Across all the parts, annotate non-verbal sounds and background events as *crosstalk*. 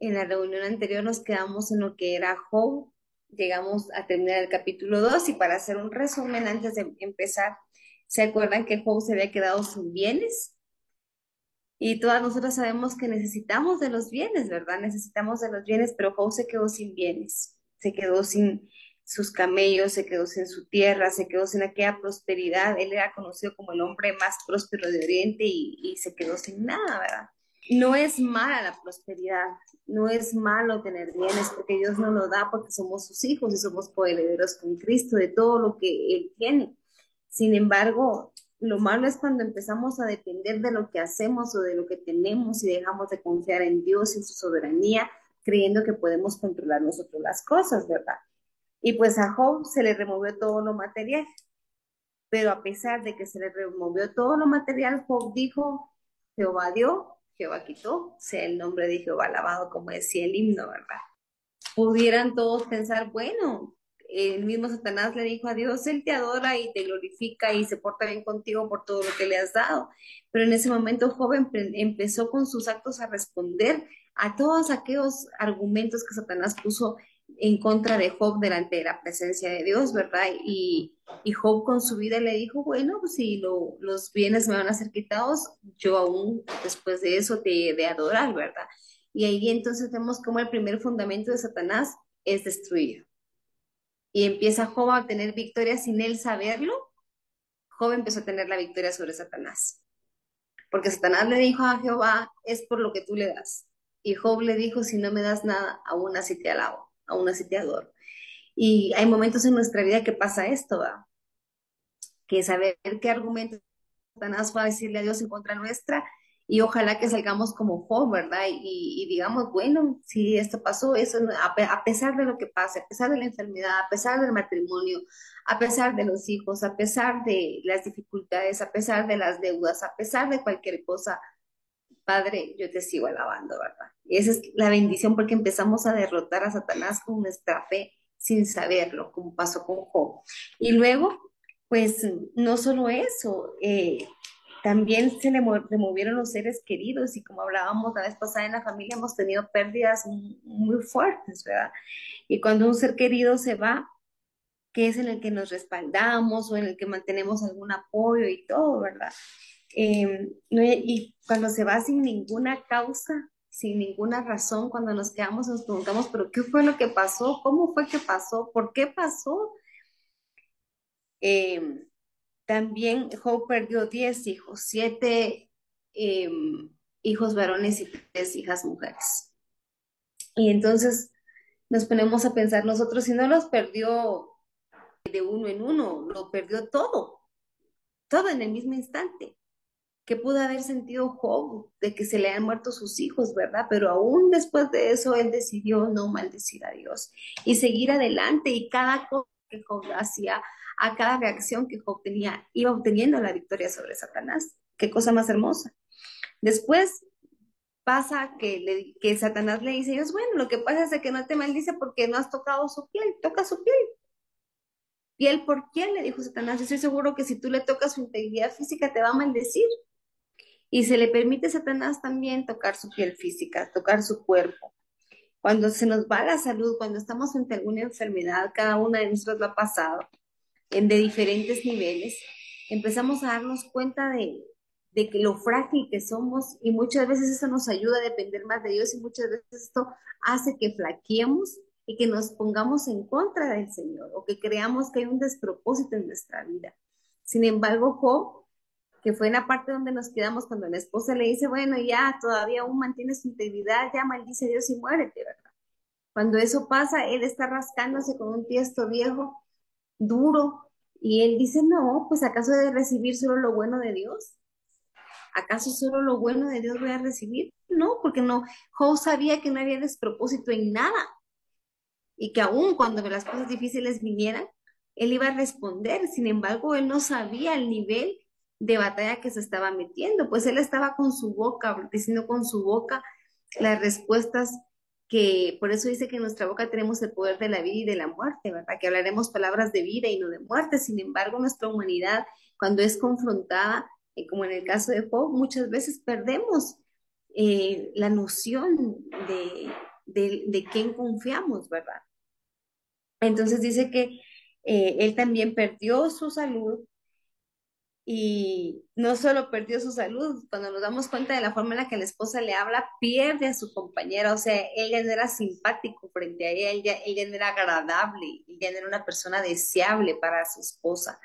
en la reunión anterior nos quedamos en lo que era Job, llegamos a terminar el capítulo 2 y para hacer un resumen antes de empezar, ¿se acuerdan que Job se había quedado sin bienes? Y todas nosotras sabemos que necesitamos de los bienes, ¿verdad? Necesitamos de los bienes, pero Job se quedó sin bienes, se quedó sin sus camellos, se quedó sin su tierra, se quedó sin aquella prosperidad. Él era conocido como el hombre más próspero de Oriente y, y se quedó sin nada, ¿verdad? No es mala la prosperidad, no es malo tener bienes porque Dios nos lo da porque somos sus hijos y somos coherederos con Cristo de todo lo que Él tiene. Sin embargo, lo malo es cuando empezamos a depender de lo que hacemos o de lo que tenemos y dejamos de confiar en Dios y su soberanía, creyendo que podemos controlar nosotros las cosas, ¿verdad? Y pues a Job se le removió todo lo material. Pero a pesar de que se le removió todo lo material, Job dijo, Jehová dio, Jehová quitó, sea el nombre de Jehová alabado, como decía el himno, ¿verdad? Pudieran todos pensar, bueno, el mismo Satanás le dijo a Dios, Él te adora y te glorifica y se porta bien contigo por todo lo que le has dado. Pero en ese momento joven empezó con sus actos a responder a todos aquellos argumentos que Satanás puso en contra de Job delante de la presencia de Dios, ¿verdad? Y, Job con su vida le dijo, bueno, pues si lo, los bienes me van a ser quitados, yo aún después de eso te he de adorar, ¿verdad? Y ahí entonces vemos como el primer fundamento de Satanás es destruir y empieza Job a tener victoria sin él saberlo, Job empezó a tener la victoria sobre Satanás. Porque Satanás le dijo a Jehová, es por lo que tú le das. Y Job le dijo, si no me das nada, aún así te alabo, aún así te. Y hay momentos en nuestra vida que pasa esto, ¿va? que saber qué argumento Satanás va a decirle a Dios en contra nuestra y ojalá que salgamos como Job, ¿verdad? Y, digamos, bueno, si esto pasó, eso, a, pesar de lo que pase, a pesar de la enfermedad, a pesar del matrimonio, a pesar de los hijos, a pesar de las dificultades, a pesar de las deudas, a pesar de cualquier cosa, Padre, yo te sigo alabando, ¿verdad? Y esa es la bendición porque empezamos a derrotar a Satanás con nuestra fe sin saberlo, como pasó con Job. Y luego, pues no solo eso, eh, también se le removieron los seres queridos y como hablábamos la vez pasada en la familia hemos tenido pérdidas muy fuertes, ¿verdad? Y cuando un ser querido se va, que es en el que nos respaldamos o en el que mantenemos algún apoyo y todo, ¿verdad? Em, y cuando se va sin ninguna causa, sin ninguna razón, cuando nos quedamos nos preguntamos, pero ¿qué fue lo que pasó? ¿Cómo fue que pasó? ¿Por qué pasó? Eh, también Job perdió 10 hijos, 7 em, hijos varones y 3 hijas mujeres. Y entonces nos ponemos a pensar, nosotros si no los perdió de uno en uno, lo perdió todo, todo en el mismo instante. ¿Qué pudo haber sentido Job de que se le han muerto sus hijos, verdad? Pero aún después de eso, él decidió no maldecir a Dios y seguir adelante y cada cosa que Job hacía a cada reacción que Job tenía, iba obteniendo la victoria sobre Satanás. Qué cosa más hermosa. Después pasa que, le, que Satanás le dice, Dios, bueno, lo que pasa es que no te maldice porque no has tocado su piel, toca su piel. ¿Piel por quién? Le dijo Satanás. Yo estoy seguro que si tú le tocas su integridad física te va a maldecir. Y se le permite a Satanás también tocar su piel física, tocar su cuerpo. Cuando se nos va la salud, cuando estamos ante alguna enfermedad, cada una de nosotros lo ha pasado de diferentes niveles, empezamos a darnos cuenta de, de que lo frágil que somos y muchas veces eso nos ayuda a depender más de Dios y muchas veces esto hace que flaqueemos y que nos pongamos en contra del Señor o que creamos que hay un despropósito en nuestra vida. Sin embargo, Job, que fue en la parte donde nos quedamos cuando la esposa le dice, bueno, ya todavía aún mantienes su integridad, ya maldice a Dios y muérete, ¿verdad? Cuando eso pasa, él está rascándose con un tiesto viejo duro. Y él dice, no, pues acaso de recibir solo lo bueno de Dios. ¿Acaso solo lo bueno de Dios voy a recibir? No, porque no, Job sabía que no había despropósito en nada. Y que aún cuando las cosas difíciles vinieran, él iba a responder. Sin embargo, él no sabía el nivel de batalla que se estaba metiendo, pues él estaba con su boca, diciendo con su boca las respuestas que por eso dice que en nuestra boca tenemos el poder de la vida y de la muerte, ¿verdad? Que hablaremos palabras de vida y no de muerte. Sin embargo, nuestra humanidad, cuando es confrontada, eh, como en el caso de Job, muchas veces perdemos eh, la noción de, de, de quién confiamos, ¿verdad? Entonces dice que eh, él también perdió su salud y no solo perdió su salud, cuando nos damos cuenta de la forma en la que la esposa le habla, pierde a su compañera, o sea, él ya no era simpático frente a ella, ella, ella no era agradable, ella no era una persona deseable para su esposa.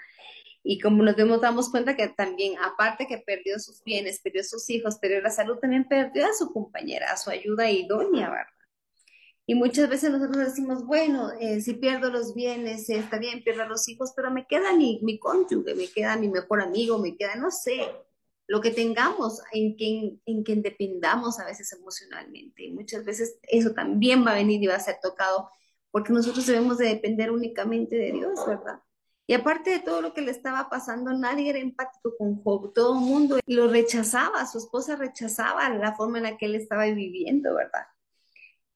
Y como nos damos cuenta que también, aparte que perdió sus bienes, perdió sus hijos, perdió la salud, también perdió a su compañera, a su ayuda idónea, ¿verdad? Y muchas veces nosotros decimos, bueno, eh, si pierdo los bienes, eh, está bien, pierdo los hijos, pero me queda mi, mi cónyuge, me queda mi mejor amigo, me queda, no sé, lo que tengamos, en quien, en quien dependamos a veces emocionalmente. Y muchas veces eso también va a venir y va a ser tocado, porque nosotros debemos de depender únicamente de Dios, ¿verdad? Y aparte de todo lo que le estaba pasando, nadie era empático con Job, todo el mundo lo rechazaba, su esposa rechazaba la forma en la que él estaba viviendo, ¿verdad?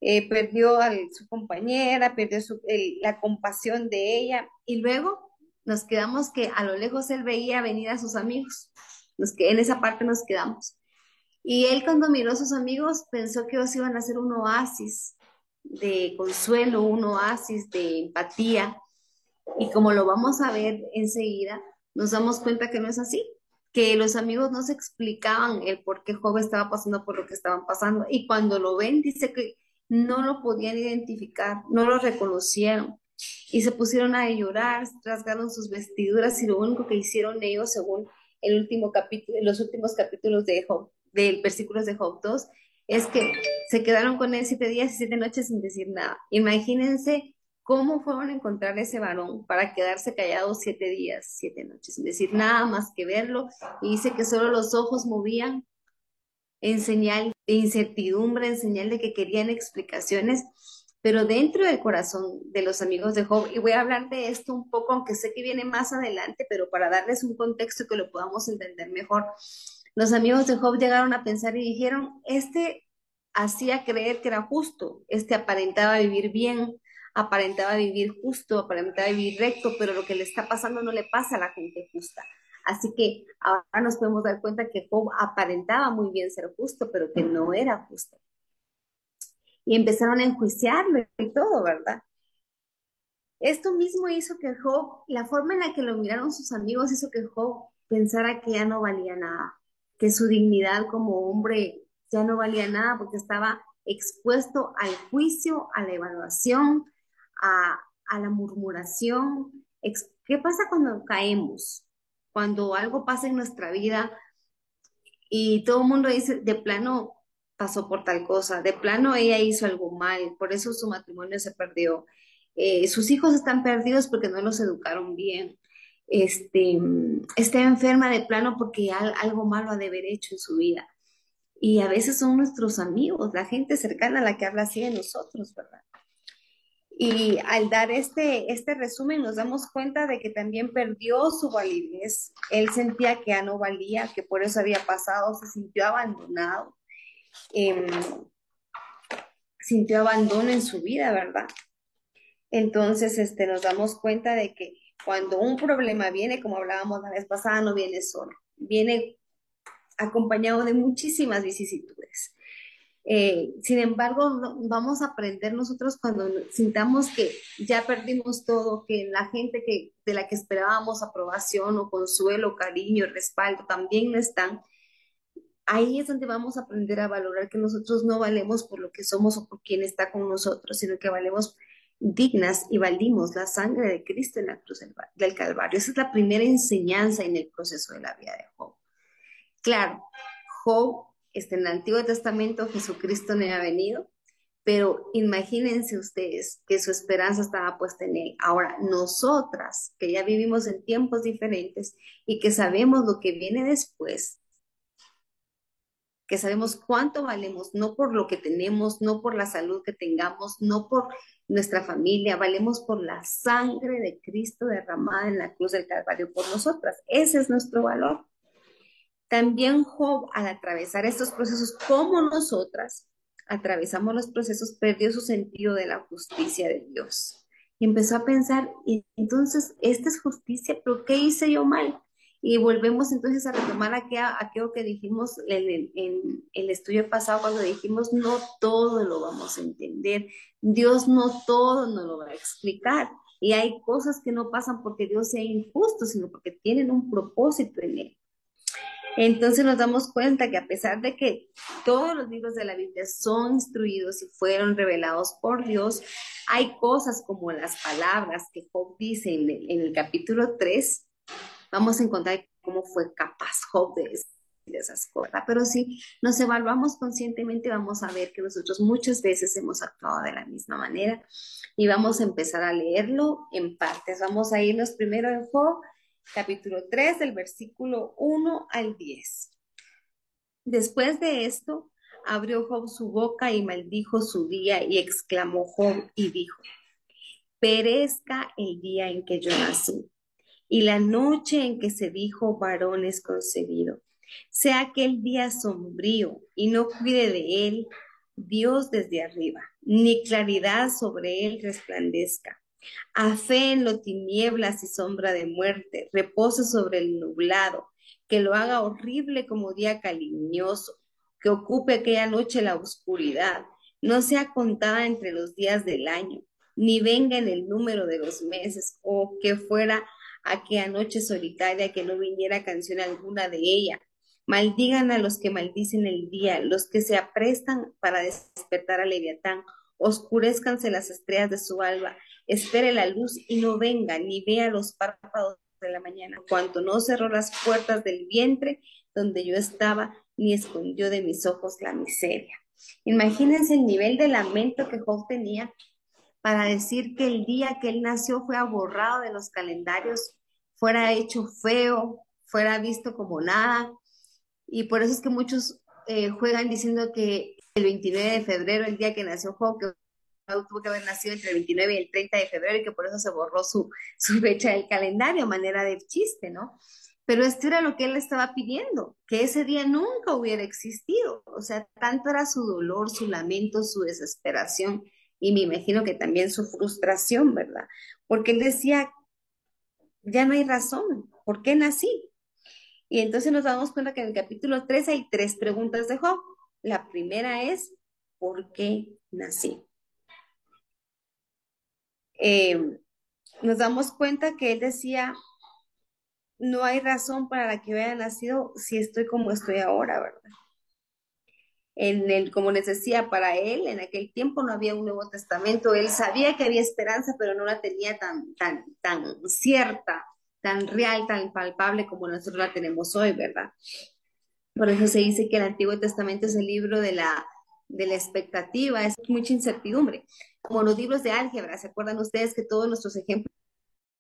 Eh, perdió a su compañera, perdió la compasión de ella y luego nos quedamos que a lo lejos él veía venir a sus amigos, nos que en esa parte nos quedamos. Y él cuando miró a sus amigos pensó que ellos iban a ser un oasis de consuelo, un oasis de empatía. Y como lo vamos a ver enseguida, nos damos cuenta que no es así, que los amigos no se explicaban el por qué Job estaba pasando por lo que estaban pasando. Y cuando lo ven, dice que no lo podían identificar, no lo reconocieron y se pusieron a llorar, rasgaron sus vestiduras y lo único que hicieron ellos, según el último capítulo, los últimos capítulos de Job, del versículos de Job 2, es que se quedaron con él siete días y siete noches sin decir nada. Imagínense cómo fueron a encontrar ese varón para quedarse callados siete días, siete noches, sin decir nada más que verlo. Y dice que solo los ojos movían en señal de incertidumbre, en señal de que querían explicaciones, pero dentro del corazón de los amigos de Job, y voy a hablar de esto un poco, aunque sé que viene más adelante, pero para darles un contexto que lo podamos entender mejor, los amigos de Job llegaron a pensar y dijeron, este hacía creer que era justo, este aparentaba vivir bien, aparentaba vivir justo, aparentaba vivir recto, pero lo que le está pasando no le pasa a la gente justa. Así que ahora nos podemos dar cuenta que Job aparentaba muy bien ser justo, pero que no era justo. Y empezaron a enjuiciarlo y todo, ¿verdad? Esto mismo hizo que Job, la forma en la que lo miraron sus amigos, hizo que Job pensara que ya no valía nada, que su dignidad como hombre ya no valía nada porque estaba expuesto al juicio, a la evaluación, a, a la murmuración. ¿Qué pasa cuando caemos? Cuando algo pasa en nuestra vida y todo el mundo dice, de plano pasó por tal cosa, de plano ella hizo algo mal, por eso su matrimonio se perdió. Eh, sus hijos están perdidos porque no los educaron bien. Este, está enferma de plano porque algo malo ha de haber hecho en su vida. Y a veces son nuestros amigos, la gente cercana a la que habla así de nosotros, ¿verdad? Y al dar este, este resumen nos damos cuenta de que también perdió su validez. Él sentía que ya no valía, que por eso había pasado, se sintió abandonado. Em, sintió abandono en su vida, ¿verdad? Entonces, este, nos damos cuenta de que cuando un problema viene, como hablábamos la vez pasada, no viene solo, viene acompañado de muchísimas vicisitudes. Eh, sin embargo, vamos a aprender nosotros cuando sintamos que ya perdimos todo, que la gente que, de la que esperábamos aprobación o consuelo, cariño, respaldo también no están. Ahí es donde vamos a aprender a valorar que nosotros no valemos por lo que somos o por quien está con nosotros, sino que valemos dignas y valimos la sangre de Cristo en la cruz del Calvario. Esa es la primera enseñanza en el proceso de la vida de Job. Claro, Job este, en el Antiguo Testamento Jesucristo no ha venido, pero imagínense ustedes que su esperanza estaba puesta en Él. Ahora, nosotras, que ya vivimos en tiempos diferentes y que sabemos lo que viene después, que sabemos cuánto valemos, no por lo que tenemos, no por la salud que tengamos, no por nuestra familia, valemos por la sangre de Cristo derramada en la cruz del Calvario por nosotras. Ese es nuestro valor. También Job, al atravesar estos procesos como nosotras, atravesamos los procesos, perdió su sentido de la justicia de Dios. Y empezó a pensar, entonces, esta es justicia, pero ¿qué hice yo mal? Y volvemos entonces a retomar aquello que dijimos en, en, el estudio pasado, cuando dijimos, no todo lo vamos a entender, Dios no todo nos lo va a explicar. Y hay cosas que no pasan porque Dios sea injusto, sino porque tienen un propósito en él. Entonces nos damos cuenta que a pesar de que todos los libros de la Biblia son instruidos y fueron revelados por Dios, hay cosas como las palabras que Job dice en el, capítulo 3, vamos a encontrar cómo fue capaz Job de esas cosas. Pero si nos evaluamos conscientemente, vamos a ver que nosotros muchas veces hemos actuado de la misma manera y vamos a empezar a leerlo en partes. Vamos a irnos primero en Job capítulo 3, del versículo 1 al 10. Después de esto, abrió Job su boca y maldijo su día y exclamó Job y dijo, perezca el día en que yo nací y la noche en que se dijo varón es concebido. Sea aquel día sombrío y no cuide de él Dios desde arriba, ni claridad sobre él resplandezca. A fe en lo tinieblas y sombra de muerte, reposa sobre el nublado, que lo haga horrible como día caliñoso, que ocupe aquella noche la oscuridad, no sea contada entre los días del año, ni venga en el número de los meses, o que fuera aquella noche solitaria que no viniera canción alguna de ella. Maldigan a los que maldicen el día, los que se aprestan para despertar a Leviatán, oscurezcanse las estrellas de su alba, espere la luz y no venga, ni vea los párpados de la mañana, cuanto no cerró las puertas del vientre donde yo estaba, ni escondió de mis ojos la miseria. Imagínense el nivel de lamento que Job tenía para decir que el día que él nació fue aborrado de los calendarios, fuera hecho feo, fuera visto como nada. Y por eso es que muchos eh, juegan diciendo que el 29 de febrero, el día que nació Job, que tuvo que haber nacido entre el 29 y el 30 de febrero y que por eso se borró *laughs* su, fecha del calendario, manera de chiste, ¿no? Pero esto era lo que él estaba pidiendo, que ese día nunca hubiera existido. O sea, tanto era su dolor, su lamento, su desesperación y me imagino que también su frustración, ¿verdad? Porque él decía, ya no hay razón, ¿por qué nací? Y entonces nos damos cuenta que en el capítulo 3 hay tres preguntas de Job. La primera es, ¿por qué nací? Eh, nos damos cuenta que él decía, no hay razón para la que haya nacido si estoy como estoy ahora, ¿verdad? En el, como les decía, para él en aquel tiempo no había un Nuevo Testamento, él sabía que había esperanza, pero no la tenía tan, tan, tan cierta, tan real, tan palpable como nosotros la tenemos hoy, ¿verdad? Por eso se dice que el Antiguo Testamento es el libro de la, de la expectativa, es mucha incertidumbre como los libros de álgebra, ¿se acuerdan ustedes que todos nuestros ejemplos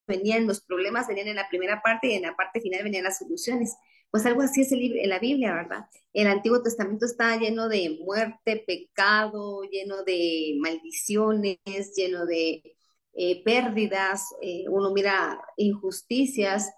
venían, los problemas venían en la primera parte y en la parte final venían las soluciones? Pues algo así es el, en la Biblia, ¿verdad? El Antiguo Testamento está lleno de muerte, pecado, lleno de maldiciones, lleno de eh, pérdidas, eh, uno mira injusticias,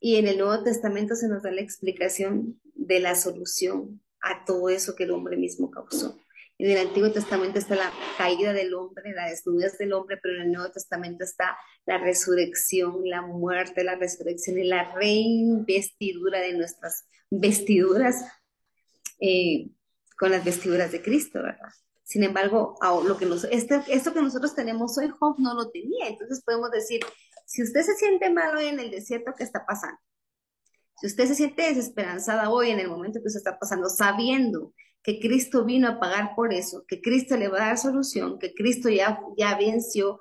y en el Nuevo Testamento se nos da la explicación de la solución a todo eso que el hombre mismo causó. En el Antiguo Testamento está la caída del hombre, la desnudez del hombre, pero en el Nuevo Testamento está la resurrección, la muerte, la resurrección y la reinvestidura de nuestras vestiduras eh, con las vestiduras de Cristo, ¿verdad? Sin embargo, lo que este, esto que nosotros tenemos hoy, Job no lo tenía. Entonces podemos decir, si usted se siente malo hoy en el desierto, ¿qué está pasando? Si usted se siente desesperanzada hoy en el momento que se está pasando, sabiendo que Cristo vino a pagar por eso, que Cristo le va a dar solución, que Cristo ya, ya venció,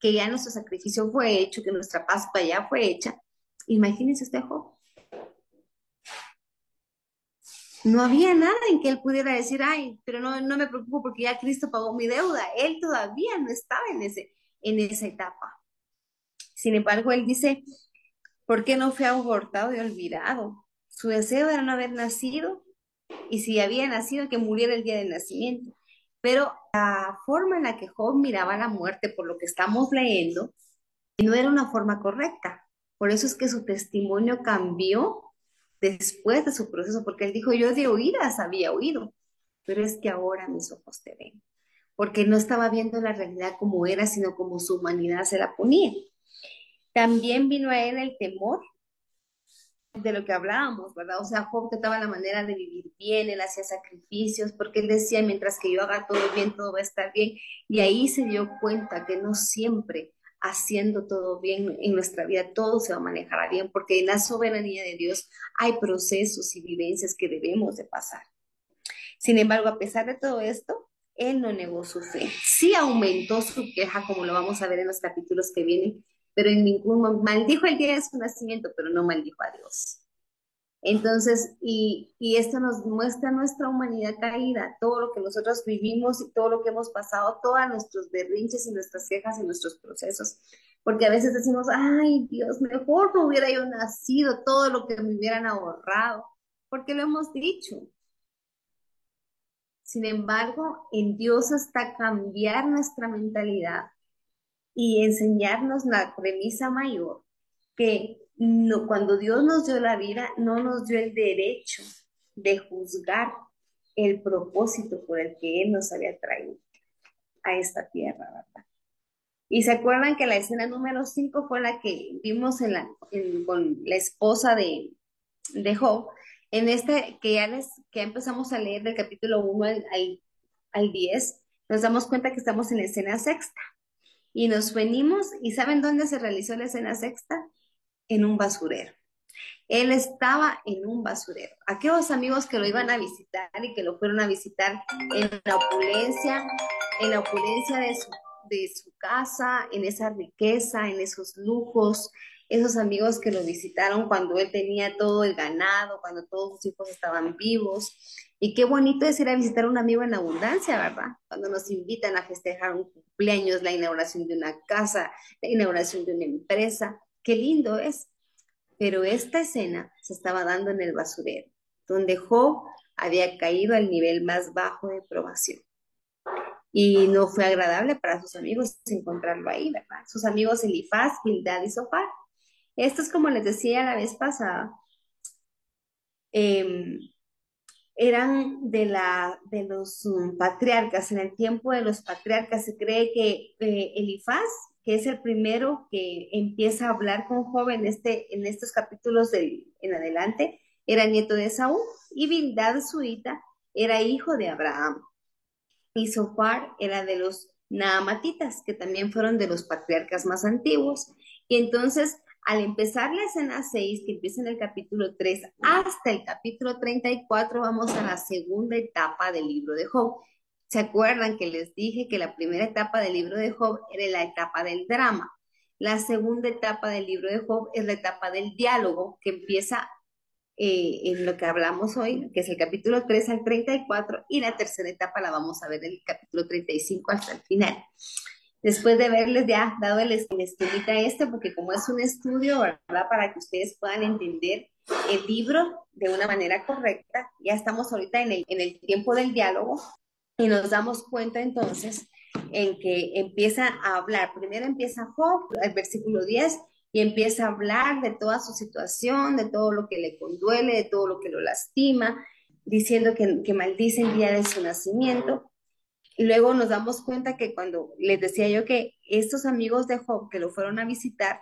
que ya nuestro sacrificio fue hecho, que nuestra Pascua ya fue hecha. Imagínense este Job. No había nada en que él pudiera decir, ay, pero no, no me preocupo porque ya Cristo pagó mi deuda. Él todavía no estaba en, ese, en esa etapa. Sin embargo, él dice, ¿por qué no fue abortado y olvidado? Su deseo era no haber nacido y si había nacido, que muriera el día del nacimiento. Pero la forma en la que Job miraba la muerte, por lo que estamos leyendo, no era una forma correcta. Por eso es que su testimonio cambió después de su proceso, porque él dijo, yo de oídas había oído, pero es que ahora mis ojos te ven, porque no estaba viendo la realidad como era, sino como su humanidad se la ponía. También vino a él el temor de lo que hablábamos, ¿verdad? O sea, Job trataba la manera de vivir bien, él hacía sacrificios, porque él decía, mientras que yo haga todo bien, todo va a estar bien. Y ahí se dio cuenta que no siempre haciendo todo bien en nuestra vida, todo se va a manejar bien, porque en la soberanía de Dios hay procesos y vivencias que debemos de pasar. Sin embargo, a pesar de todo esto, él no negó su fe. Sí aumentó su queja, como lo vamos a ver en los capítulos que vienen, pero en ningún momento maldijo el día de su nacimiento, pero no maldijo a Dios. Entonces, y, esto nos muestra nuestra humanidad caída, todo lo que nosotros vivimos y todo lo que hemos pasado, todos nuestros berrinches y nuestras quejas y nuestros procesos. Porque a veces decimos, ay Dios, mejor no hubiera yo nacido todo lo que me hubieran ahorrado, porque lo hemos dicho. Sin embargo, en Dios está cambiar nuestra mentalidad y enseñarnos la premisa mayor, que no, cuando Dios nos dio la vida, no nos dio el derecho de juzgar el propósito por el que Él nos había traído a esta tierra, ¿verdad? Y se acuerdan que la escena número 5 fue la que vimos en la, con la esposa de, de Job, en este que ya, les, que empezamos a leer del capítulo 1 al, al, al 10, nos damos cuenta que estamos en la escena sexta. Y nos venimos, ¿y saben dónde se realizó la escena sexta? En un basurero. Él estaba en un basurero. Aquellos amigos que lo iban a visitar y que lo fueron a visitar en la opulencia, en la opulencia de su, de su casa, en esa riqueza, en esos lujos, esos amigos que lo visitaron cuando él tenía todo el ganado, cuando todos sus hijos estaban vivos. Y qué bonito es ir a visitar a un amigo en abundancia, ¿verdad? Cuando nos invitan a festejar un cumpleaños, la inauguración de una casa, la inauguración de una empresa. Qué lindo es. Pero esta escena se estaba dando en el basurero, donde Job había caído al nivel más bajo de probación. Y no fue agradable para sus amigos encontrarlo ahí, ¿verdad? Sus amigos Elifaz, Bildad y Sofar esto es como les decía la vez pasada, em, eran de, la, de los um, patriarcas. En el tiempo de los patriarcas se cree que eh, Elifaz, que es el primero que empieza a hablar con joven este, en estos capítulos en adelante, era nieto de Saúl, y Bildad suita era hijo de Abraham. Y Sofar era de los Naamatitas, que también fueron de los patriarcas más antiguos. Y entonces al empezar la escena 6, que empieza en el capítulo 3 hasta el capítulo 34, vamos a la segunda etapa del libro de Job. ¿Se acuerdan que les dije que la primera etapa del libro de Job era la etapa del drama? La segunda etapa del libro de Job es la etapa del diálogo, que empieza eh, en lo que hablamos hoy, que es el capítulo 3 al 34, y la tercera etapa la vamos a ver en el capítulo 35 hasta el final después de haberles ya dado el, esquemita este, porque como es un estudio, ¿verdad? Para que ustedes puedan entender el libro de una manera correcta, ya estamos ahorita en el, en el tiempo del diálogo y nos damos cuenta entonces en que empieza a hablar, primero empieza Job, el versículo 10, y empieza a hablar de toda su situación, de todo lo que le conduele, de todo lo que lo lastima, diciendo que, que maldice el día de su nacimiento, luego nos damos cuenta que cuando les decía yo que estos amigos de Job que lo fueron a visitar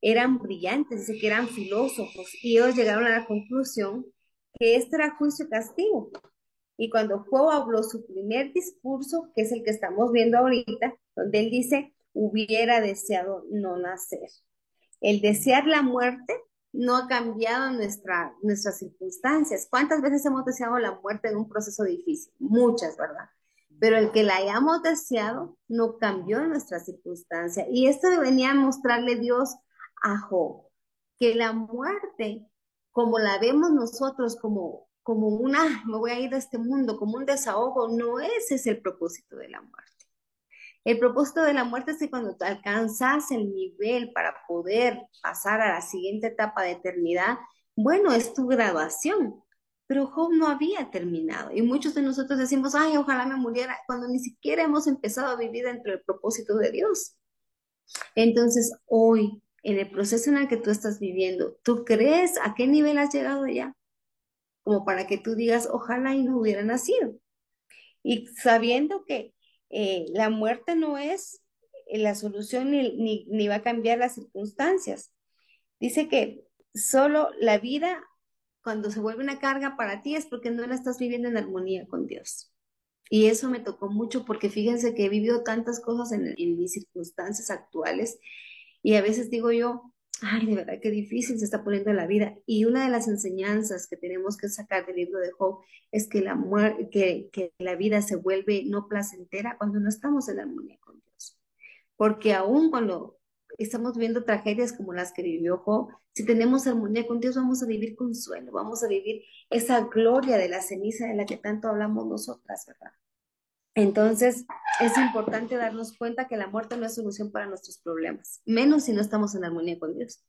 eran brillantes, que eran filósofos, y ellos llegaron a la conclusión que este era juicio y castigo. Y cuando Job habló su primer discurso, que es el que estamos viendo ahorita, donde él dice, hubiera deseado no nacer. El desear la muerte no ha cambiado nuestra, nuestras circunstancias. ¿Cuántas veces hemos deseado la muerte en un proceso difícil? Muchas, ¿verdad? Pero el que la hayamos deseado no cambió nuestra circunstancia. Y esto venía a mostrarle Dios a Job, que la muerte, como la vemos nosotros, como, como una, me voy a ir de este mundo, como un desahogo, no ese es el propósito de la muerte. El propósito de la muerte es que cuando alcanzas el nivel para poder pasar a la siguiente etapa de eternidad, bueno, es tu graduación, pero Job no había terminado. Y muchos de nosotros decimos, ay, ojalá me muriera, cuando ni siquiera hemos empezado a vivir dentro del propósito de Dios. Entonces, hoy, en el proceso en el que tú estás viviendo, ¿tú crees a qué nivel has llegado ya? Como para que tú digas, ojalá y no hubiera nacido. Y sabiendo que eh, la muerte no es la solución ni, ni va a cambiar las circunstancias. Dice que solo la vida, cuando se vuelve una carga para ti, es porque no la estás viviendo en armonía con Dios. Y eso me tocó mucho porque fíjense que he vivido tantas cosas en, mis circunstancias actuales y a veces digo yo, ay, de verdad qué difícil se está poniendo la vida. Y una de las enseñanzas que tenemos que sacar del libro de Job es que la, que, que la vida se vuelve no placentera cuando no estamos en armonía con Dios. Porque aún cuando estamos viendo tragedias como las que vivió Job, si tenemos armonía con Dios, vamos a vivir consuelo, vamos a vivir esa gloria de la ceniza de la que tanto hablamos nosotras, ¿verdad? Entonces, es importante darnos cuenta que la muerte no es solución para nuestros problemas, menos si no estamos en armonía con Dios.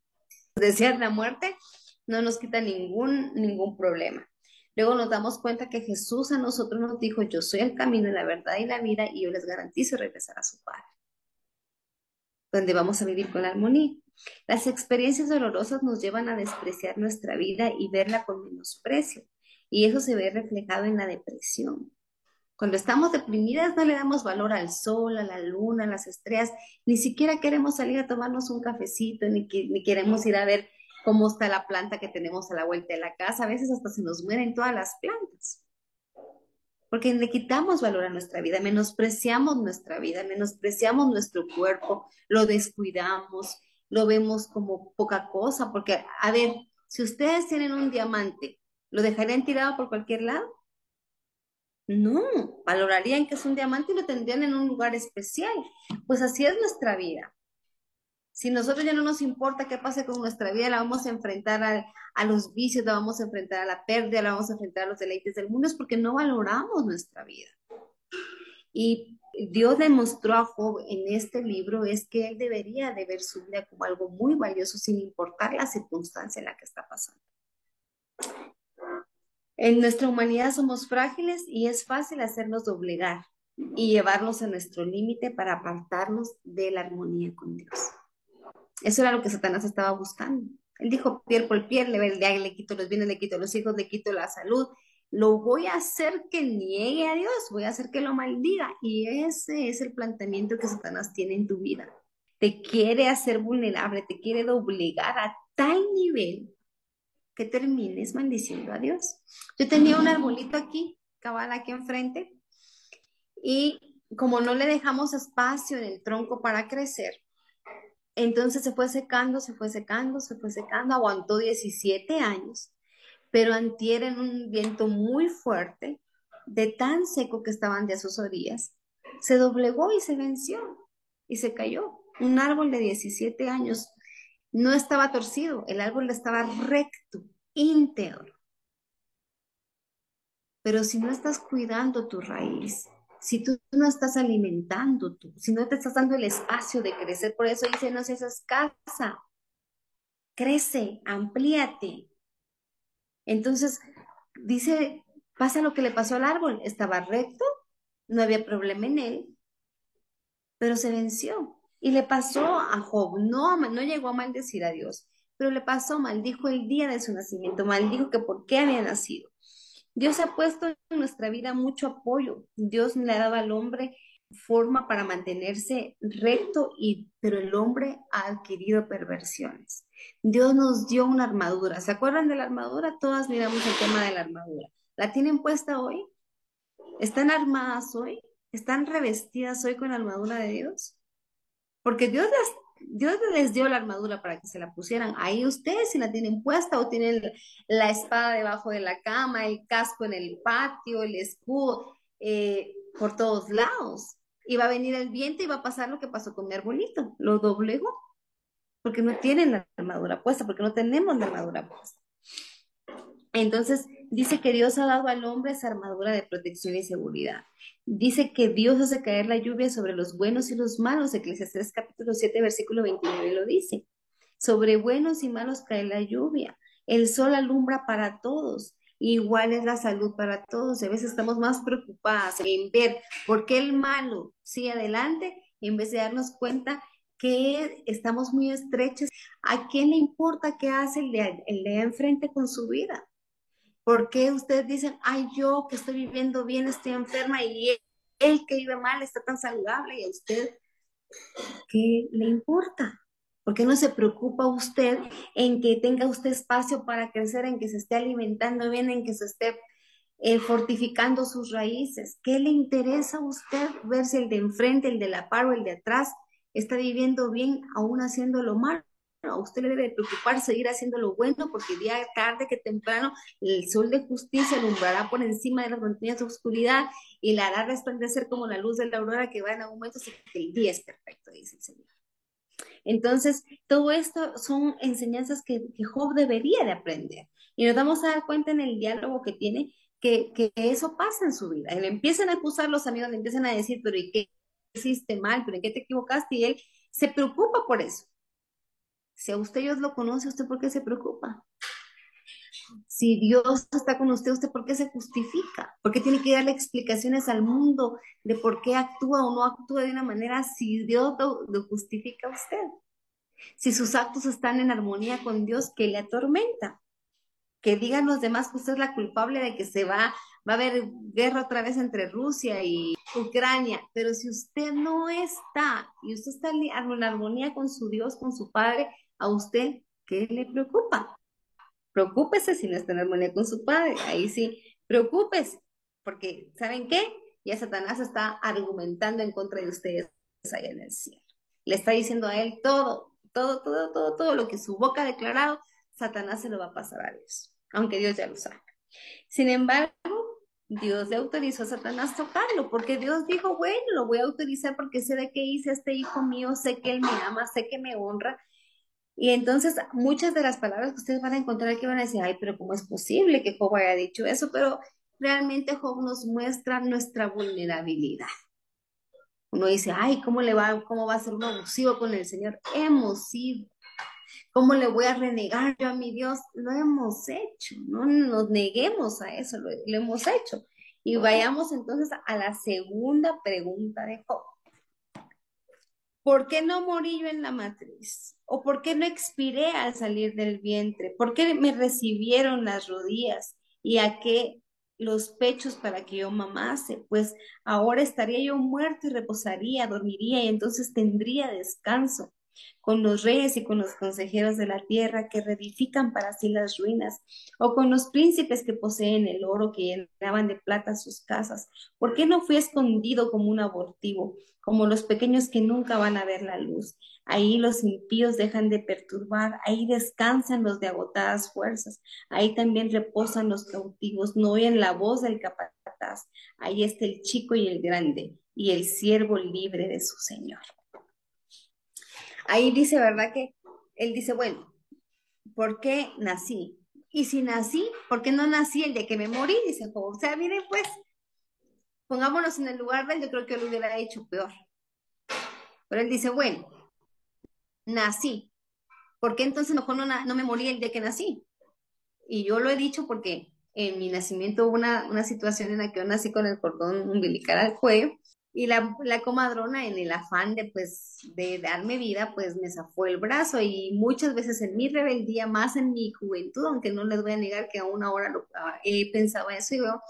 Desear la muerte no nos quita ningún, ningún problema. Luego nos damos cuenta que Jesús a nosotros nos dijo, yo soy el camino, la verdad y la vida, y yo les garantizo regresar a su Padre, donde vamos a vivir con armonía. Las experiencias dolorosas nos llevan a despreciar nuestra vida y verla con menosprecio, y eso se ve reflejado en la depresión. Cuando estamos deprimidas no le damos valor al sol, a la luna, a las estrellas, ni siquiera queremos salir a tomarnos un cafecito, ni, ni queremos ir a ver cómo está la planta que tenemos a la vuelta de la casa. A veces hasta se nos mueren todas las plantas. Porque le quitamos valor a nuestra vida, menospreciamos nuestra vida, menospreciamos nuestro cuerpo, lo descuidamos, lo vemos como poca cosa. Porque, a ver, si ustedes tienen un diamante, ¿lo dejarían tirado por cualquier lado? No, valorarían que es un diamante y lo tendrían en un lugar especial. Pues así es nuestra vida. Si nosotros ya no nos importa qué pase con nuestra vida, la vamos a enfrentar a, los vicios, la vamos a enfrentar a la pérdida, la vamos a enfrentar a los deleites del mundo, es porque no valoramos nuestra vida. Y Dios demostró a Job en este libro es que él debería de ver su vida como algo muy valioso sin importar la circunstancia en la que está pasando. En nuestra humanidad somos frágiles y es fácil hacernos doblegar y llevarnos a nuestro límite para apartarnos de la armonía con Dios. Eso era lo que Satanás estaba buscando. Él dijo, piel por piel, le, le, le quito los bienes, le quito los hijos, le quito la salud. Lo voy a hacer que niegue a Dios, voy a hacer que lo maldiga. Y ese es el planteamiento que Satanás tiene en tu vida. Te quiere hacer vulnerable, te quiere doblegar a tal nivel que termines maldiciendo a Dios. Yo tenía un arbolito aquí, cabal aquí enfrente, y como no le dejamos espacio en el tronco para crecer, entonces se fue secando, se fue secando, se fue secando, aguantó 17 años, pero antier en un viento muy fuerte, de tan seco que estaban de sus orillas, se doblegó y se venció y se cayó. Un árbol de 17 años no estaba torcido, el árbol estaba recto, íntegro. Pero si no estás cuidando tu raíz, si tú no estás alimentando tú, si no te estás dando el espacio de crecer, por eso dice, no seas escasa, crece, amplíate. Entonces, dice, pasa lo que le pasó al árbol, estaba recto, no había problema en él, pero se venció. Y le pasó a Job, no, no llegó a maldecir a Dios, pero le pasó, maldijo el día de su nacimiento, maldijo que por qué había nacido. Dios ha puesto en nuestra vida mucho apoyo. Dios le ha dado al hombre forma para mantenerse recto, y, pero el hombre ha adquirido perversiones. Dios nos dio una armadura. ¿Se acuerdan de la armadura? Todas miramos el tema de la armadura. ¿La tienen puesta hoy? ¿Están armadas hoy? ¿Están revestidas hoy con la armadura de Dios? Porque Dios Dios les dio la armadura para que se la pusieran. Ahí ustedes si la tienen puesta o tienen la espada debajo de la cama, el casco en el patio, el escudo, eh, por todos lados. Y va a venir el viento y va a pasar lo que pasó con mi arbolito. Lo doblegó. Porque no tienen la armadura puesta, porque no tenemos la armadura puesta. Entonces, dice que Dios ha dado al hombre esa armadura de protección y seguridad. Dice que Dios hace caer la lluvia sobre los buenos y los malos. Eclesiastes capítulo 7, versículo 29 lo dice. Sobre buenos y malos cae la lluvia. El sol alumbra para todos. Igual es la salud para todos. A veces estamos más preocupadas en ver por qué el malo sigue adelante en vez de darnos cuenta que estamos muy estrechos. ¿A quién le importa qué hace el de, el de enfrente con su vida? ¿Por qué ustedes dicen, ay, yo que estoy viviendo bien, estoy enferma y él, que vive mal está tan saludable y a usted qué le importa? ¿Por qué no se preocupa usted en que tenga usted espacio para crecer, en que se esté alimentando bien, en que se esté eh, fortificando sus raíces? ¿Qué le interesa a usted ver si el de enfrente, el de la par o el de atrás está viviendo bien aún haciendo lo usted le debe preocupar seguir haciendo lo bueno porque día tarde que temprano el sol de justicia alumbrará por encima de las montañas de oscuridad y la hará resplandecer como la luz de la aurora que va en aumento hasta que el día es perfecto, dice el Señor. Entonces, todo esto son enseñanzas que, Job debería de aprender. Y nos vamos a dar cuenta en el diálogo que tiene que, eso pasa en su vida. Le empiezan a acusar los amigos, le empiezan a decir, pero ¿y qué hiciste mal? ¿Pero en qué te equivocaste? Y él se preocupa por eso. Si a usted Dios lo conoce, ¿usted por qué se preocupa? Si Dios está con usted, ¿usted por qué se justifica? ¿Por qué tiene que darle explicaciones al mundo de por qué actúa o no actúa de una manera si Dios lo, justifica a usted? Si sus actos están en armonía con Dios, que le atormenta? Que digan los demás que usted es la culpable de que se va, va a haber guerra otra vez entre Rusia y Ucrania. Pero si usted no está y usted está en armonía con su Dios, con su Padre, a usted, ¿qué le preocupa? Preocúpese si no está en armonía con su padre. Ahí sí, preocúpese, porque ¿saben qué? Ya Satanás está argumentando en contra de ustedes allá en el cielo. Le está diciendo a él todo, todo, todo, todo, todo lo que su boca ha declarado, Satanás se lo va a pasar a Dios, aunque Dios ya lo sabe. Sin embargo, Dios le autorizó a Satanás tocarlo, porque Dios dijo, bueno, lo voy a autorizar porque sé de qué hice este hijo mío, sé que él me ama, sé que me honra, y entonces muchas de las palabras que ustedes van a encontrar aquí van a decir, ay, pero ¿cómo es posible que Job haya dicho eso? Pero realmente Job nos muestra nuestra vulnerabilidad. Uno dice, ay, ¿cómo le va, cómo va a ser un abusivo con el Señor? Hemos sido. ¿Cómo le voy a renegar yo a mi Dios? Lo hemos hecho, no nos neguemos a eso, lo, lo hemos hecho. Y vayamos entonces a la segunda pregunta de Job. ¿Por qué no morí yo en la matriz? ¿O por qué no expiré al salir del vientre? ¿Por qué me recibieron las rodillas? ¿Y a qué los pechos para que yo mamase? Pues ahora estaría yo muerto y reposaría, dormiría y entonces tendría descanso con los reyes y con los consejeros de la tierra que reedifican para sí las ruinas, o con los príncipes que poseen el oro que llenaban de plata sus casas. ¿Por qué no fui escondido como un abortivo, como los pequeños que nunca van a ver la luz? Ahí los impíos dejan de perturbar, ahí descansan los de agotadas fuerzas, ahí también reposan los cautivos, no oyen la voz del capataz, ahí está el chico y el grande, y el siervo libre de su Señor. Ahí dice, ¿verdad? Que él dice, bueno, ¿por qué nací? Y si nací, ¿por qué no nací el de que me morí? Dice O sea, miren, pues, pongámonos en el lugar de él, yo creo que lo hubiera hecho peor. Pero él dice, bueno, nací. ¿Por qué entonces mejor no, no me morí el de que nací? Y yo lo he dicho porque en mi nacimiento hubo una, una situación en la que yo nací con el cordón umbilical al cuello y la, comadrona en el afán de pues de darme vida pues me zafó el brazo y muchas veces en mi rebeldía más en mi juventud aunque no les voy a negar que aún ahora lo, ah, he pensado eso y veo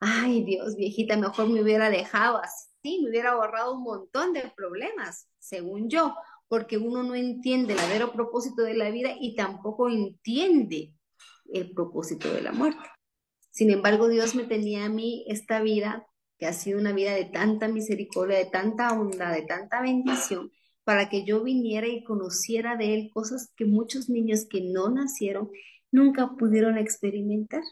ay Dios viejita mejor me hubiera dejado así me hubiera ahorrado un montón de problemas según yo porque uno no entiende el verdadero propósito de la vida y tampoco entiende el propósito de la muerte. Sin embargo Dios me tenía a mí esta vida que ha sido una vida de tanta misericordia, de tanta bondad, de tanta bendición, para que yo viniera y conociera de Él cosas que muchos niños que no nacieron nunca pudieron experimentar.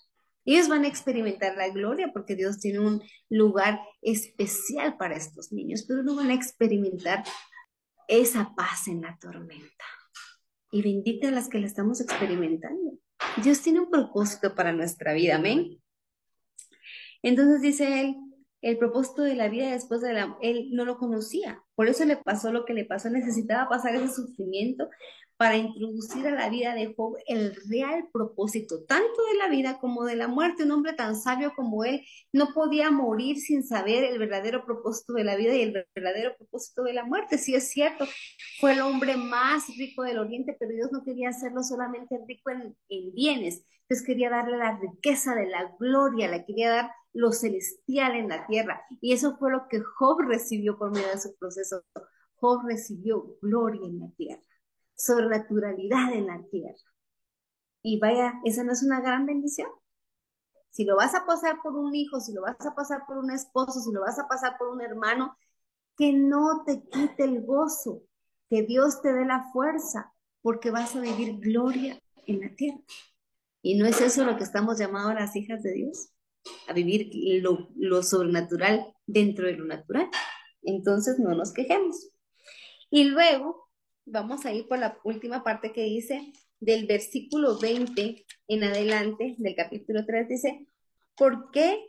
Ellos van a experimentar la gloria porque Dios tiene un lugar especial para estos niños, pero no van a experimentar esa paz en la tormenta. Y bendita las que la estamos experimentando. Dios tiene un propósito para nuestra vida, amén. Entonces dice él, el propósito de la vida después de la... Él no lo conocía, por eso le pasó lo que le pasó, necesitaba pasar ese sufrimiento para introducir a la vida de Job el real propósito, tanto de la vida como de la muerte. Un hombre tan sabio como él no podía morir sin saber el verdadero propósito de la vida y el verdadero propósito de la muerte. Sí es cierto, fue el hombre más rico del oriente, pero Dios no quería hacerlo solamente rico en, en bienes, Dios quería darle la riqueza de la gloria, le quería dar lo celestial en la tierra. Y eso fue lo que Job recibió por medio de su proceso. Job recibió gloria en la tierra. sobrenaturalidad en la tierra. Y vaya, esa no es una gran bendición. Si lo vas a pasar por un hijo, si lo vas a pasar por un esposo, si lo vas a pasar por un hermano, que no te quite el gozo, que Dios te dé la fuerza, porque vas a vivir gloria en la tierra. ¿Y no es eso lo que estamos llamados las hijas de Dios? A vivir lo, lo sobrenatural dentro de lo natural. Entonces no nos quejemos. Y luego vamos a ir por la última parte que dice del versículo 20 en adelante del capítulo 3, dice, ¿por qué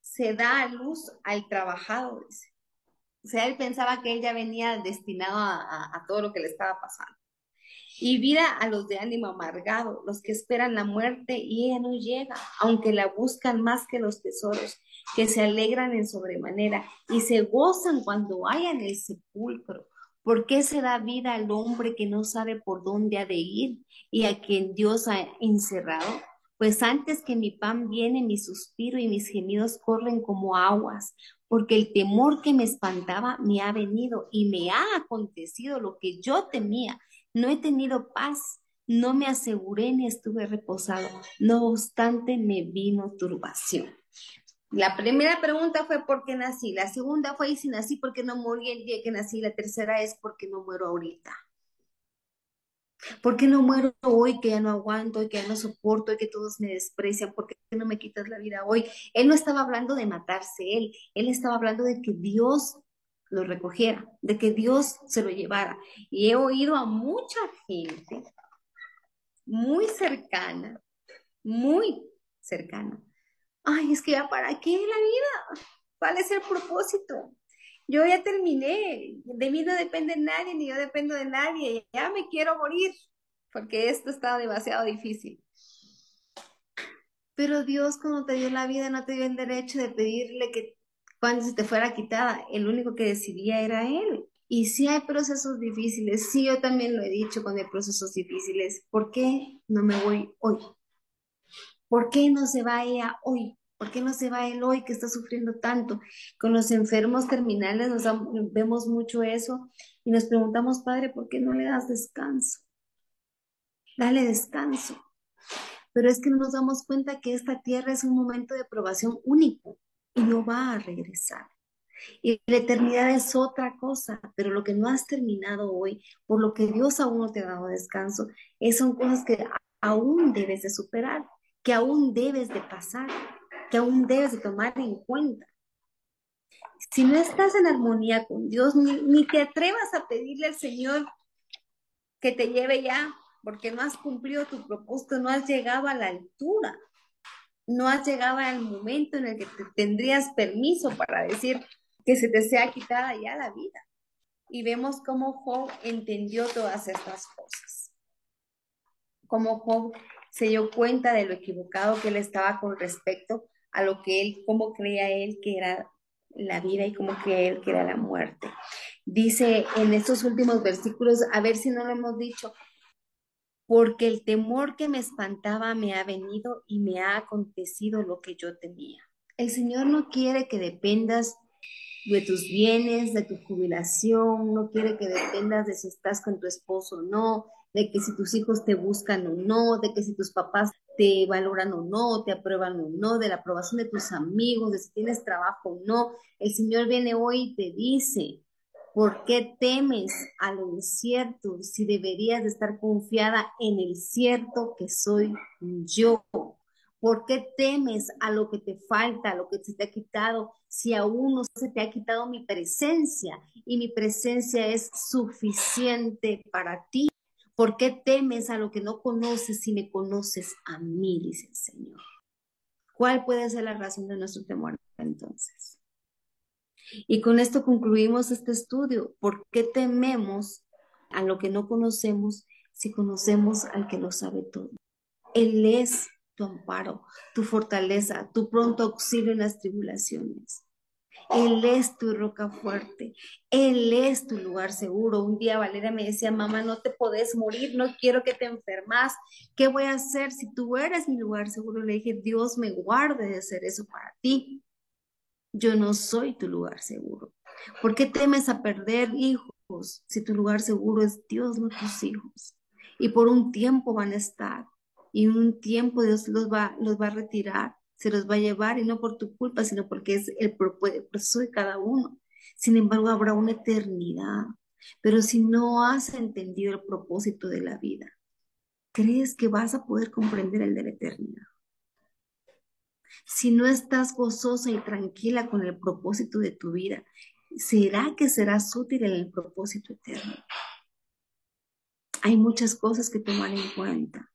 se da a luz al trabajado? O sea, él pensaba que él ya venía destinado a todo lo que le estaba pasando. Y vida a los de ánimo amargado, los que esperan la muerte y ella no llega, aunque la buscan más que los tesoros, que se alegran en sobremanera y se gozan cuando hayan el sepulcro ¿Por qué se da vida al hombre que no sabe por dónde ha de ir y a quien Dios ha encerrado? Pues antes que mi pan viene, mi suspiro y mis gemidos corren como aguas, porque el temor que me espantaba me ha venido y me ha acontecido lo que yo temía. No he tenido paz, no me aseguré ni estuve reposado, no obstante me vino turbación. La primera pregunta fue ¿por qué nací? La segunda fue ¿y si nací por qué no morí el día que nací? La tercera es ¿por qué no muero ahorita? ¿Por qué no muero hoy que ya no aguanto que ya no soporto que todos me desprecian? ¿Por qué no me quitas la vida hoy? Él no estaba hablando de matarse él, él estaba hablando de que Dios lo recogiera, de que Dios se lo llevara. Y he oído a mucha gente muy cercana, muy cercana, ay, es que ya para qué la vida, ¿cuál es el propósito? Yo ya terminé, de mí no depende nadie, ni yo dependo de nadie, ya me quiero morir, porque esto está demasiado difícil. Pero Dios cuando te dio la vida no te dio el derecho de pedirle que cuando se te fuera quitada, el único que decidía era Él. Y si hay procesos difíciles, sí, yo también lo he dicho cuando hay procesos difíciles, ¿por qué no me voy hoy? ¿Por qué no se va ella hoy? ¿Por qué no se va él hoy que está sufriendo tanto? Con los enfermos terminales nos vemos mucho eso y nos preguntamos, Padre, ¿por qué no le das descanso? Dale descanso. Pero es que no nos damos cuenta que esta tierra es un momento de probación único y no va a regresar. Y la eternidad es otra cosa, pero lo que no has terminado hoy, por lo que Dios aún no te ha dado descanso, son cosas que aún debes de superar que aún debes de pasar, que aún debes de tomar en cuenta. Si no estás en armonía con Dios, ni, te atrevas a pedirle al Señor que te lleve ya, porque no has cumplido tu propósito, no has llegado a la altura, no has llegado al momento en el que tendrías permiso para decir que se te sea quitada ya la vida. Y vemos cómo Job entendió todas estas cosas. Cómo Job se dio cuenta de lo equivocado que él estaba con respecto a lo que él, cómo creía él que era la vida y cómo creía él que era la muerte. Dice en estos últimos versículos, a ver si no lo hemos dicho, porque el temor que me espantaba me ha venido y me ha acontecido lo que yo temía. El Señor no quiere que dependas de tus bienes, de tu jubilación, no quiere que dependas de si estás con tu esposo o no, de que si tus hijos te buscan o no, de que si tus papás te valoran o no, te aprueban o no, de la aprobación de tus amigos, de si tienes trabajo o no. El Señor viene hoy y te dice, ¿por qué temes a lo incierto si deberías de estar confiada en el cierto que soy yo? ¿Por qué temes a lo que te falta, a lo que se te ha quitado, si aún no se te ha quitado mi presencia y mi presencia es suficiente para ti? ¿Por qué temes a lo que no conoces si me conoces a mí? Dice el Señor. ¿Cuál puede ser la razón de nuestro temor entonces? Y con esto concluimos este estudio. ¿Por qué tememos a lo que no conocemos si conocemos al que lo sabe todo? Él es tu amparo, tu fortaleza, tu pronto auxilio en las tribulaciones. Él es tu roca fuerte, Él es tu lugar seguro. Un día Valeria me decía, mamá, no te podés morir, no quiero que te enfermas. ¿Qué voy a hacer si tú eres mi lugar seguro? Le dije, Dios me guarde de hacer eso para ti. Yo no soy tu lugar seguro. ¿Por qué temes a perder hijos? si tu lugar seguro es Dios, no tus hijos. Y por un tiempo van a estar, y un tiempo Dios los va, los va a retirar, se los va a llevar, y no por tu culpa, sino porque es el proceso de cada uno. Sin embargo, habrá una eternidad. Pero si no has entendido el propósito de la vida, ¿crees que vas a poder comprender el de la eternidad? Si no estás gozosa y tranquila con el propósito de tu vida, ¿será que serás útil en el propósito eterno? Hay muchas cosas que tomar en cuenta.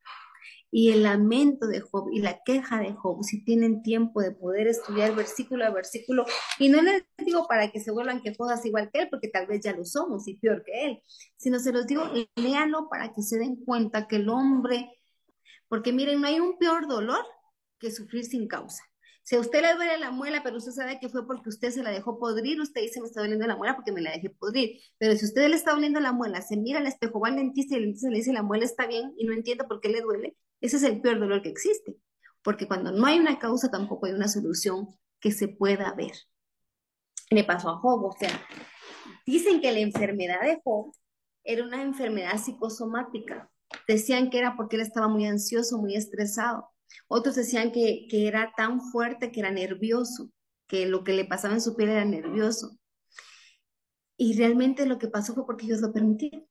Y el lamento de Job y la queja de Job, si tienen tiempo de poder estudiar versículo a versículo, y no les digo para que se vuelvan quejosas igual que él, porque tal vez ya lo somos y peor que él, sino se los digo, léanlo para que se den cuenta que el hombre, porque miren, no hay un peor dolor que sufrir sin causa. Si a usted le duele la muela, pero usted sabe que fue porque usted se la dejó podrir, usted dice, me está doliendo la muela porque me la dejé podrir. Pero si usted le está doliendo la muela, se mira al espejo, va al dentista y le dice, la muela está bien y no entiendo por qué le duele, ese es el peor dolor que existe. Porque cuando no hay una causa, tampoco hay una solución que se pueda ver. Le pasó a Job, o sea, dicen que la enfermedad de Job era una enfermedad psicosomática. Decían que era porque él estaba muy ansioso, muy estresado. Otros decían que, era tan fuerte que era nervioso, que lo que le pasaba en su piel era nervioso. Y realmente lo que pasó fue porque Dios lo permitía.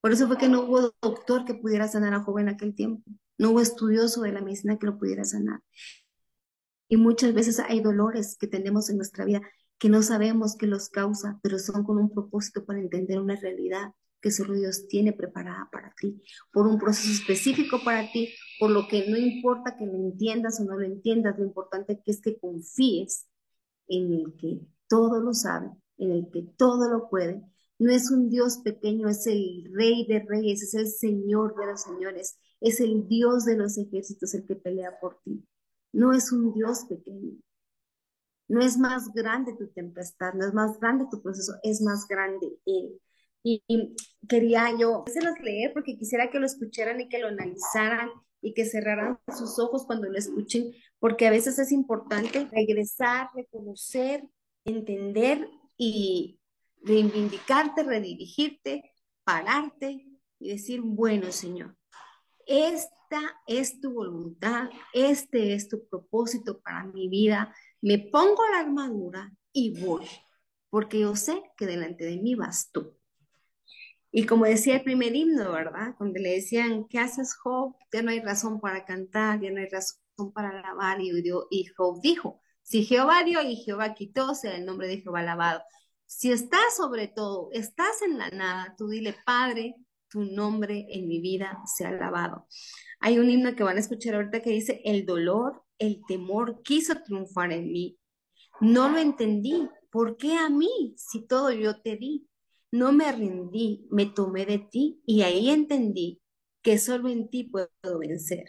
Por eso fue que no hubo doctor que pudiera sanar a joven en aquel tiempo. No hubo estudioso de la medicina que lo pudiera sanar. Y muchas veces hay dolores que tenemos en nuestra vida que no sabemos qué los causa, pero son con un propósito para entender una realidad que solo Dios tiene preparada para ti, por un proceso específico para ti, por lo que no importa que lo entiendas o no lo entiendas, lo importante es que confíes en el que todo lo sabe, en el que todo lo puede. No es un Dios pequeño, es el Rey de Reyes, es el Señor de los Señores, es el Dios de los ejércitos el que pelea por ti. No es un Dios pequeño. No es más grande tu tempestad, no es más grande tu proceso, es más grande Él. Y, quería yo hacerlos leer porque quisiera que lo escucharan y que lo analizaran y que cerraran sus ojos cuando lo escuchen, porque a veces es importante regresar, reconocer, entender y reivindicarte, redirigirte, pararte y decir, bueno, Señor, esta es tu voluntad, este es tu propósito para mi vida, me pongo la armadura y voy, porque yo sé que delante de mí vas tú. Y como decía el primer himno, ¿verdad? Cuando le decían, ¿qué haces, Job? Ya no hay razón para cantar, ya no hay razón para alabar. Y, y Job dijo, si Jehová dio y Jehová quitó, sea el nombre de Jehová alabado. Si estás sobre todo, estás en la nada, tú dile, Padre, tu nombre en mi vida sea alabado. Hay un himno que van a escuchar ahorita que dice, el dolor, el temor quiso triunfar en mí. No lo entendí. ¿Por qué a mí si todo yo te di? No me rendí, me tomé de ti y ahí entendí que solo en ti puedo vencer.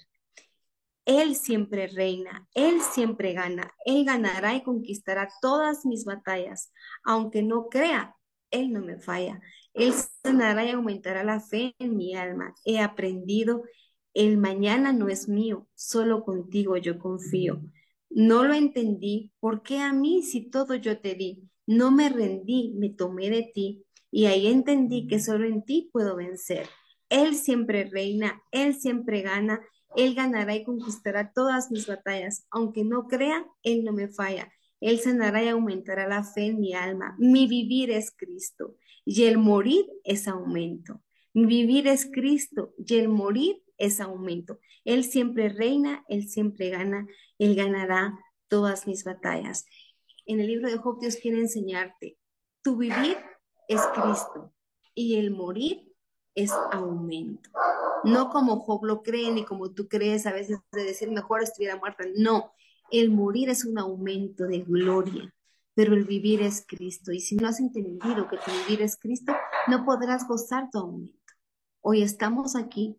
Él siempre reina, Él siempre gana, Él ganará y conquistará todas mis batallas. Aunque no crea, Él no me falla. Él sanará y aumentará la fe en mi alma. He aprendido, el mañana no es mío, solo contigo yo confío. No lo entendí, ¿por qué a mí si todo yo te di? No me rendí, me tomé de ti y ahí entendí que solo en ti puedo vencer. Él siempre reina, Él siempre gana, Él ganará y conquistará todas mis batallas. Aunque no crea, Él no me falla. Él sanará y aumentará la fe en mi alma. Mi vivir es Cristo y el morir es aumento. Mi vivir es Cristo y el morir es aumento. Él siempre reina, Él siempre gana, Él ganará todas mis batallas. En el libro de Job Dios quiere enseñarte, tu vivir es Cristo y el morir es aumento. No como Job lo cree ni como tú crees a veces de decir mejor estuviera muerta. No, el morir es un aumento de gloria, pero el vivir es Cristo. Y si no has entendido que tu vivir es Cristo, no podrás gozar tu aumento. Hoy estamos aquí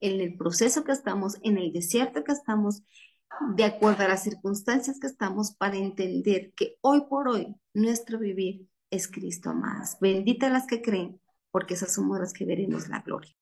en el proceso que estamos, en el desierto que estamos, de acuerdo a las circunstancias que estamos, para entender que hoy por hoy nuestro vivir es Cristo más. Bendita las que creen, porque esas somos las que veremos la gloria.